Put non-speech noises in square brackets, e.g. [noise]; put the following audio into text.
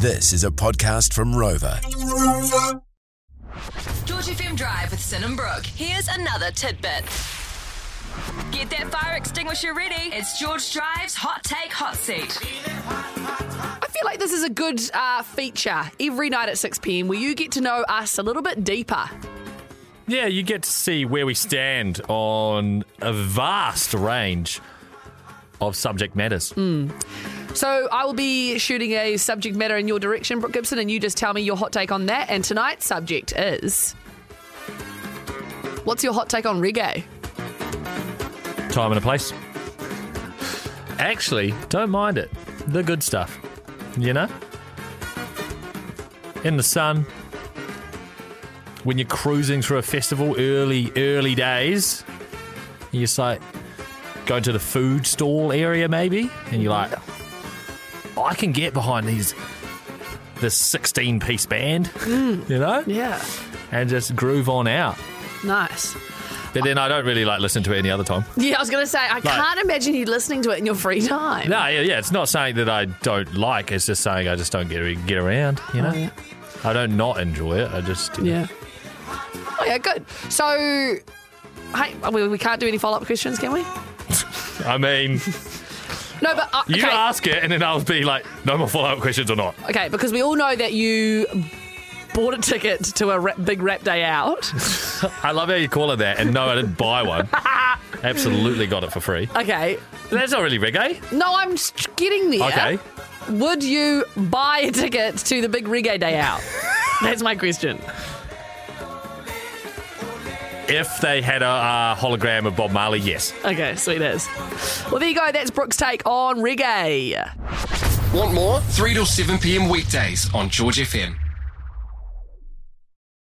This is a podcast from Rover. George FM Drive with Sin and Brooke. Here's another tidbit. Get that fire extinguisher ready. It's George Drive's Hot Take Hot Seat. I feel like this is a good uh, feature every night at 6 pm where you get to know us a little bit deeper. Yeah, you get to see where we stand on a vast range of subject matters. So I will be shooting a subject matter in your direction, Brooke Gibson, and you just tell me your hot take on that. And tonight's subject is. What's your hot take on reggae? Time and a place. Actually, don't mind it. The good stuff. You know? In the sun. When you're cruising through a festival, early, early days, you're like going to the food stall area maybe, and you're like, "Oh, I can get behind these this 16 piece band, mm. you know, Yeah. and just groove on out. Nice. But then I don't really like listen to it any other time. Yeah, I was going to say, I can't imagine you listening to it in your free time. No, yeah, yeah. It's not saying that I don't like. It's just saying I just don't get get around. You know, Oh, yeah. I don't not enjoy it. I just you know. Yeah. Oh, yeah, good. So, hey, we, we can't do any follow up questions, can we? [laughs] I mean, No, but. Uh, you ask it, and then I'll be like, no more follow up questions or not. Okay, because we all know that you bought a ticket to a rap, big rap day out. [laughs] I love how you call it that. And no, I didn't buy one. [laughs] Absolutely got it for free. Okay. That's not really reggae. No, I'm just getting there. Okay. Would you buy a ticket to the big reggae day out? [laughs] That's my question. If they had a uh, hologram of Bob Marley, yes. Okay, sweet as. Well, there you go. That's Brooke's take on reggae. Want more? 3 till 7 p.m. weekdays on George FM.